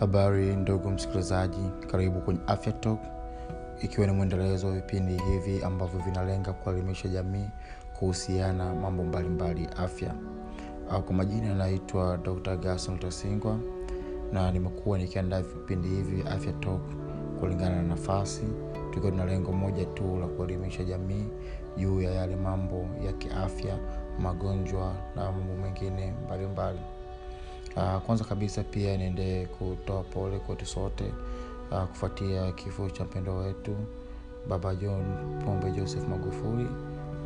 habari ndugu msikilizaji karibu kwenye afya talk ikiwa ni mwendelezo wa vipindi hivi ambavyo vinalenga kuelimisha jamii kuhusiana mambo mbalimbali mbali afya. Uh, kwa majina anaitwa dr gason tasingwa na nimekuwa nikiandaa vipindi hivi afya talk kulingana na nafasi tukiwa tuna lengo moja tu la kuelimisha jamii juu ya yale mambo ya kiafya magonjwa na mambo mengine mbalimbali uh, kwanza kabisa pia niendee kutoa pole kwetu sote uh, kufuatia kifo cha mpendo wetu baba john pombe joseph magufuli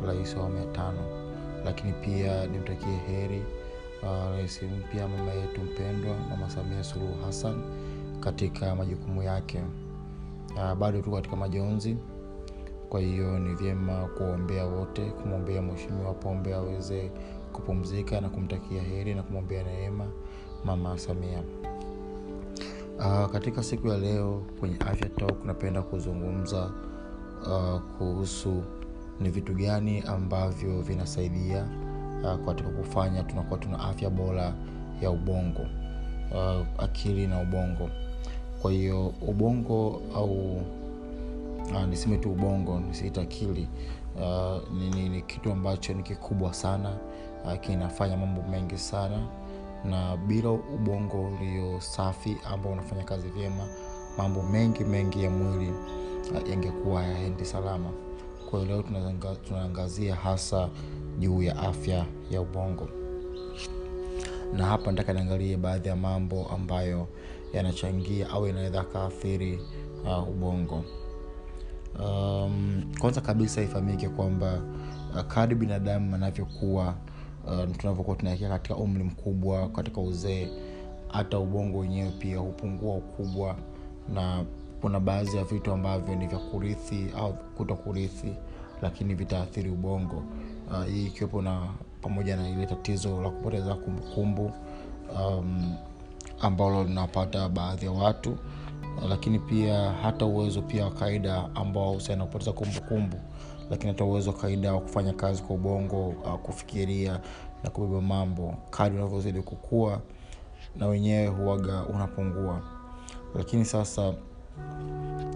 rais wa awamu ya tano. Lakini pia nimtakie heri uh, rais mpya mama yetu mpendwa mama samia suluhu hassan katika majukumu yake. Uh, bado tu katika majonzi kwa hiyo ni vyema kuwaombea wote kumwombea mweshimiwa pombe aweze kupumzika na kumtakia heri na kumwombea neema mama samia. Uh, katika siku ya leo kwenye afya talk napenda kuzungumza uh, kuhusu ni vitu gani ambavyo vinasaidia uh, katika kufanya tunakuwa tuna afya bora ya ubongo uh, akili na ubongo. Kwa hiyo ubongo au uh, niseme tu ubongo nisiita akili uh, ni, ni, ni kitu ambacho ni kikubwa sana uh, kinafanya mambo mengi sana na bila ubongo ulio safi ambao unafanya kazi vyema mambo mengi mengi ya mwili uh, yangekuwa yaendi salama. Kwa hiyo leo tunaangazia hasa juu ya afya ya ubongo. Na hapa nataka niangalie baadhi ya mambo ambayo yanachangia au yanaweza akaathiri uh, ubongo. Um, kwanza kabisa ifahamike kwamba uh, kadi binadamu anavyokuwa uh, tunavyokuwa tunaelekea katika umri mkubwa katika uzee hata ubongo wenyewe pia hupungua ukubwa na kuna baadhi ya vitu ambavyo ni vya kurithi au kuto kurithi lakini vitaathiri ubongo. Uh, hii ikiwepo na pamoja na ile tatizo la kupoteza kumbukumbu um, ambalo linapata baadhi ya watu lakini pia hata uwezo pia wa kawaida ambao husiana kupoteza kumbukumbu lakini hata uwezo wa kawaida wa kufanya kazi kwa ubongo uh, kufikiria na kubeba mambo kadi unavyozidi kukua na wenyewe huaga unapungua. Lakini sasa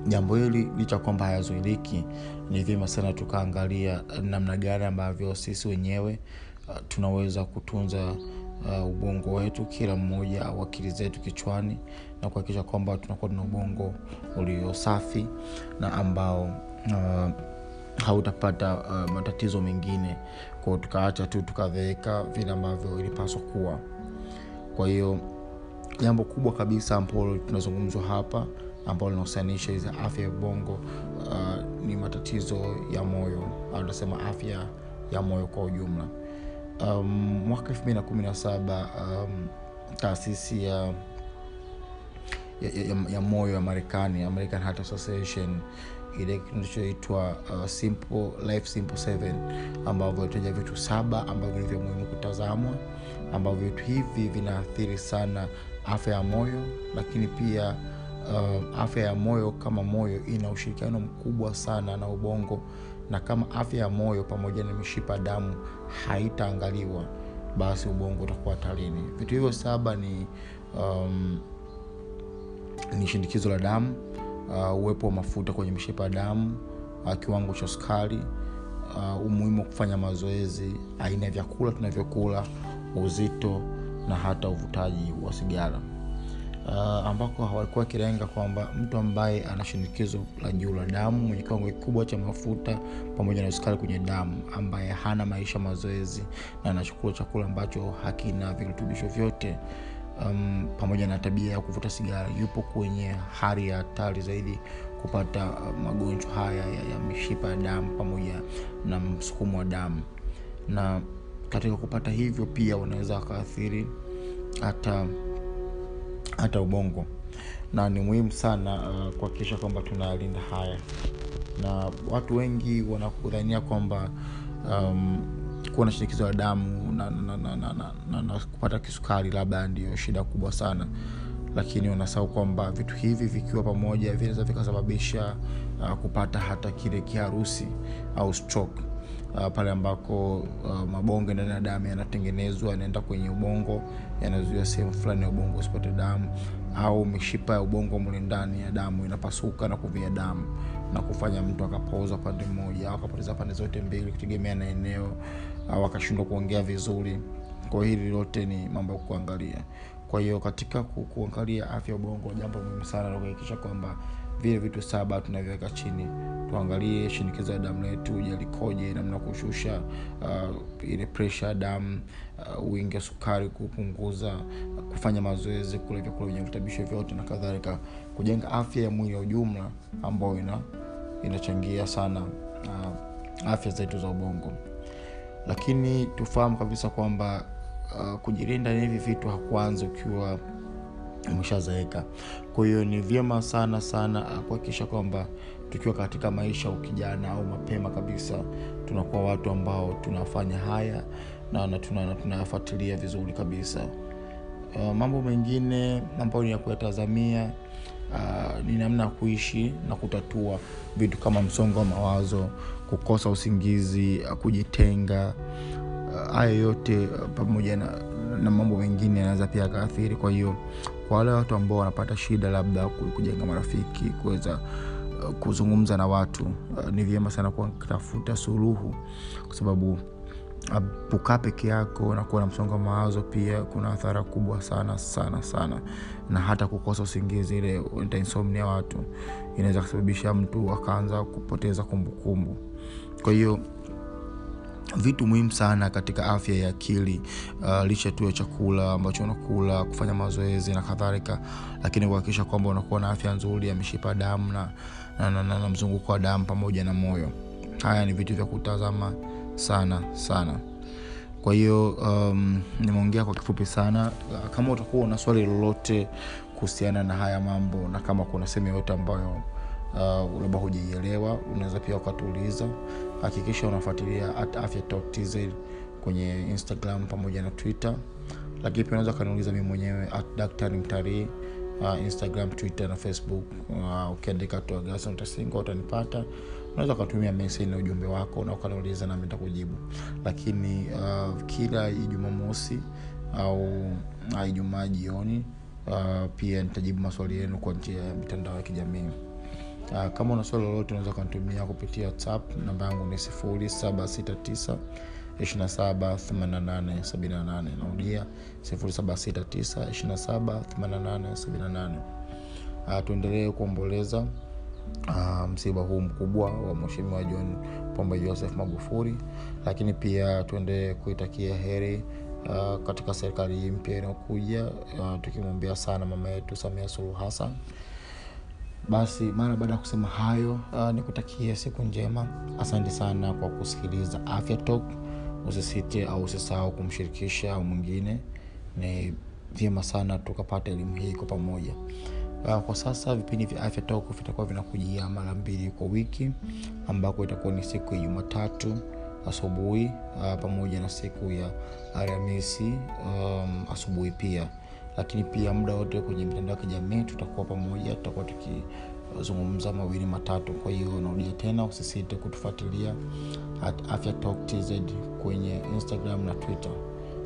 jambo hili licha kwamba hayazuiliki ni vyema sana tukaangalia namna gani ambavyo sisi wenyewe uh, tunaweza kutunza uh, ubongo wetu kila mmoja au akili zetu kichwani na kuhakikisha kwamba tunakuwa tuna ubongo ulio safi na ambao uh, hautapata uh, matatizo mengine. Kwao tukaacha tu tukadheeka vile ambavyo ilipaswa kuwa. Kwa hiyo jambo kubwa kabisa ambalo tunazungumzwa hapa ambalo linahusianisha hizi afya ya ubongo uh, ni matatizo ya moyo au tunasema afya ya moyo kwa ujumla. Um, mwaka elfu mbili na kumi na saba um, taasisi ya ya, ya, ya moyo ya marekani american heart association ile kinachoitwa uh, simple life simple 7 ambavyo itaja vitu saba ambavyo ni vya muhimu kutazamwa ambavyo vitu hivi vinaathiri sana afya ya moyo lakini pia uh, afya ya moyo kama moyo ina ushirikiano mkubwa sana na ubongo na kama afya ya moyo pamoja na mishipa damu haitaangaliwa basi ubongo utakuwa hatarini. Vitu hivyo saba ni um, ni shindikizo la damu uh, uwepo wa mafuta kwenye mishipa ya damu uh, kiwango cha sukari uh, umuhimu wa kufanya mazoezi aina ya vyakula tunavyokula uzito na hata uvutaji wa sigara. Uh, ambako walikuwa wakilenga kwamba mtu ambaye ana shinikizo la juu la damu mwenye kiwango kikubwa cha mafuta pamoja na sukari kwenye damu ambaye hana maisha mazoezi na anachukua chakula ambacho hakina virutubisho vyote um, pamoja na tabia ya kuvuta sigara yupo kwenye hali ya hatari zaidi kupata uh, magonjwa haya ya, ya mishipa ya damu pamoja na msukumo wa damu. Na katika kupata hivyo pia wanaweza wakaathiri hata hata ubongo. Na ni muhimu sana uh, kuhakikisha kwamba tunayalinda haya. Na watu wengi wanakudhania kwamba um, kuwa na shinikizo la damu na, na, na, na, na, na, na kupata kisukari labda ndio shida kubwa sana. Lakini wanasahau kwamba vitu hivi vikiwa pamoja vinaweza vikasababisha uh, kupata hata kile kiharusi au stroke. Uh, pale ambako uh, mabonge ndani ya damu yanatengenezwa yanaenda kwenye ubongo yanazuia sehemu fulani ya ubongo usipate damu au mishipa ya ubongo mle ndani ya damu inapasuka na kuvia damu na kufanya mtu akapoza pande mmoja au akapoteza pande zote mbili kutegemea na eneo au akashindwa kuongea vizuri. Kwa hili lote ni mambo ya kuangalia. Kwa hiyo katika kuangalia afya ubongo jambo muhimu sana la kuhakikisha kwamba vile vitu saba tunavyoweka chini. Tuangalie shinikizo ya damu letu jalikoje namna kushusha uh, ile presha ya damu uh, wa sukari kupunguza uh, kufanya mazoezi kula vyakula vyenye vitabisho vyote na kadhalika. Kujenga afya ya mwili ya ujumla ambayo ina inachangia sana uh, afya zetu za ubongo. Lakini tufahamu kabisa kwamba uh, kujilinda na hivi vitu hakuanzi ukiwa umeshazeeka. Kwa hiyo ni vyema sana sana kuhakikisha kwamba tukiwa katika maisha ukijana au mapema kabisa tunakuwa watu ambao tunafanya haya na tunayafuatilia vizuri kabisa. Uh, mambo mengine ambayo ni ya kuyatazamia uh, ni namna ya kuishi na kutatua vitu kama msongo wa mawazo kukosa usingizi uh, kujitenga haya uh, yote uh, pamoja na, na mambo mengine yanaweza pia akaathiri kwa hiyo kwa wale watu ambao wanapata shida labda kujenga marafiki kuweza kuzungumza na watu ni vyema sana kutafuta suluhu. Kwa sababu kukaa peke yako na kuwa na msongo wa mawazo pia kuna athara kubwa sana sana sana na hata kukosa usingizi ile insomnia watu inaweza kusababisha mtu akaanza kupoteza kumbukumbu kumbu. kwa hiyo vitu muhimu sana katika afya ya akili uh, licha tu ya chakula ambacho unakula kufanya mazoezi na kadhalika lakini kuhakikisha kwamba unakuwa na afya nzuri ya mishipa damu na, na, na, na, na mzunguko wa damu pamoja na moyo haya ni vitu vya kutazama sana sana. Kwa hiyo um, nimeongea kwa kifupi sana. Kama utakuwa una swali lolote kuhusiana na haya mambo na kama kuna sehemu yoyote ambayo uh, labda hujaielewa unaweza pia ukatuuliza. Hakikisha unafuatilia at kwenye instagram pamoja na twitter. Lakini pia unaweza ukaniuliza mi mwenyewe at daktari mtarii uh, instagram twitter na facebook. Uh, ukiandika tuagasantasinga utanipata unaweza ukatumia message na ujumbe wako na ukaniuliza nami nitakujibu. Lakini uh, kila ijumamosi au uh, ijumaa jioni uh, pia nitajibu maswali yenu kwa njia ya mitandao ya kijamii. Uh, kama una swali lolote unaweza ukanitumia kupitia whatsapp namba yangu ni sifuri saba sita tisa 278878 narudia 769 uh, tuendelee kuomboleza uh, msiba huu mkubwa wa mweshimiwa john pombe joseph magufuri lakini pia tuende kuitakia heri uh, katika serikali hii mpya inayokuja. Uh, tukimwombea sana mama yetu samia suluhu hassan. Basi mara baada ya kusema hayo uh, nikutakia siku njema. Asante sana kwa kusikiliza afya talk. Usisite au usisahau kumshirikisha au mwingine. Ni vyema sana tukapata elimu hii kwa pamoja uh, kwa sasa vipindi vya afya talk vitakuwa vinakujia mara mbili kwa wiki ambako itakuwa ni siku ya jumatatu asubuhi uh, pamoja na siku ya alhamisi um, asubuhi pia. Lakini pia muda wote kwenye mitandao ya kijamii tutakuwa pamoja tutakuwa tukizungumza mawili matatu. Kwa hiyo narudia tena usisite kutufuatilia at afya tz kwenye instagram na twitter.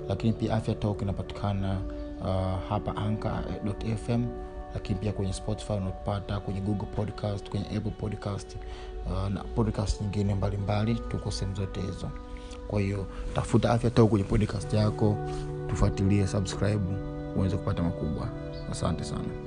Lakini pia afya talk inapatikana uh, hapa anka.fm lakini pia kwenye spotify unapata kwenye google podcast kwenye apple podcast uh, na podcast nyingine mbalimbali tuko sehemu zote hizo. Kwa hiyo tafuta afya tao kwenye podcast yako tufuatilie subscribe uweze kupata makubwa. Asante sana